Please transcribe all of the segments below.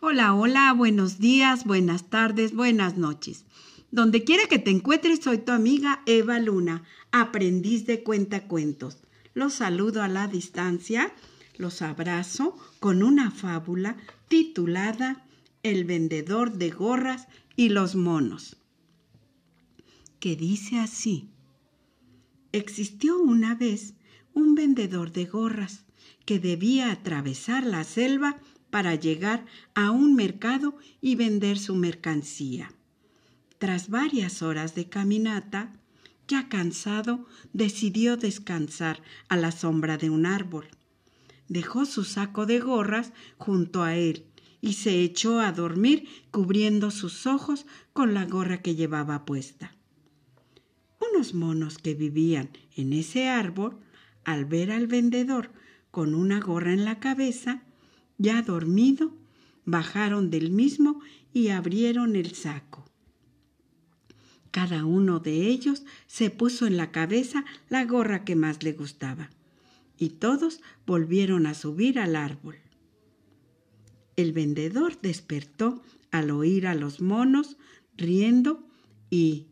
Hola, hola, buenos días, buenas tardes, buenas noches. Donde quiera que te encuentres, soy tu amiga Eva Luna, aprendiz de cuentacuentos. Los saludo a la distancia, los abrazo con una fábula titulada El vendedor de gorras y los monos, que dice así. Existió una vez un vendedor de gorras que debía atravesar la selva para llegar a un mercado y vender su mercancía. Tras varias horas de caminata, ya cansado, decidió descansar a la sombra de un árbol. Dejó su saco de gorras junto a él y se echó a dormir cubriendo sus ojos con la gorra que llevaba puesta. Unos monos que vivían en ese árbol, al ver al vendedor con una gorra en la cabeza, ya dormido, bajaron del mismo y abrieron el saco. Cada uno de ellos se puso en la cabeza la gorra que más le gustaba, y todos volvieron a subir al árbol. El vendedor despertó al oír a los monos riendo y,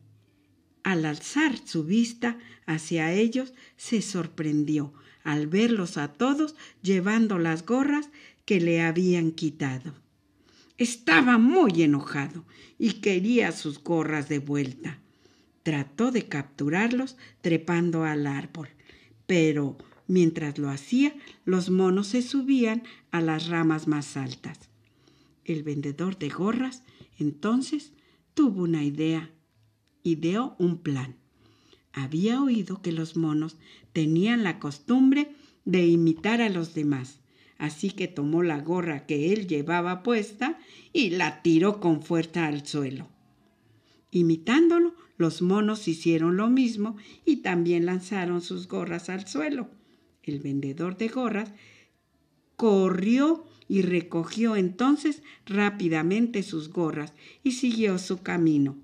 al alzar su vista hacia ellos, se sorprendió al verlos a todos llevando las gorras que le habían quitado. Estaba muy enojado y quería sus gorras de vuelta. Trató de capturarlos trepando al árbol, pero mientras lo hacía, los monos se subían a las ramas más altas. El vendedor de gorras entonces tuvo una idea, ideó un plan. Había oído que los monos tenían la costumbre de imitar a los demás así que tomó la gorra que él llevaba puesta y la tiró con fuerza al suelo. Imitándolo, los monos hicieron lo mismo y también lanzaron sus gorras al suelo. El vendedor de gorras corrió y recogió entonces rápidamente sus gorras y siguió su camino.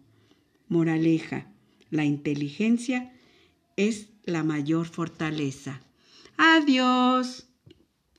Moraleja, la inteligencia es la mayor fortaleza. Adiós.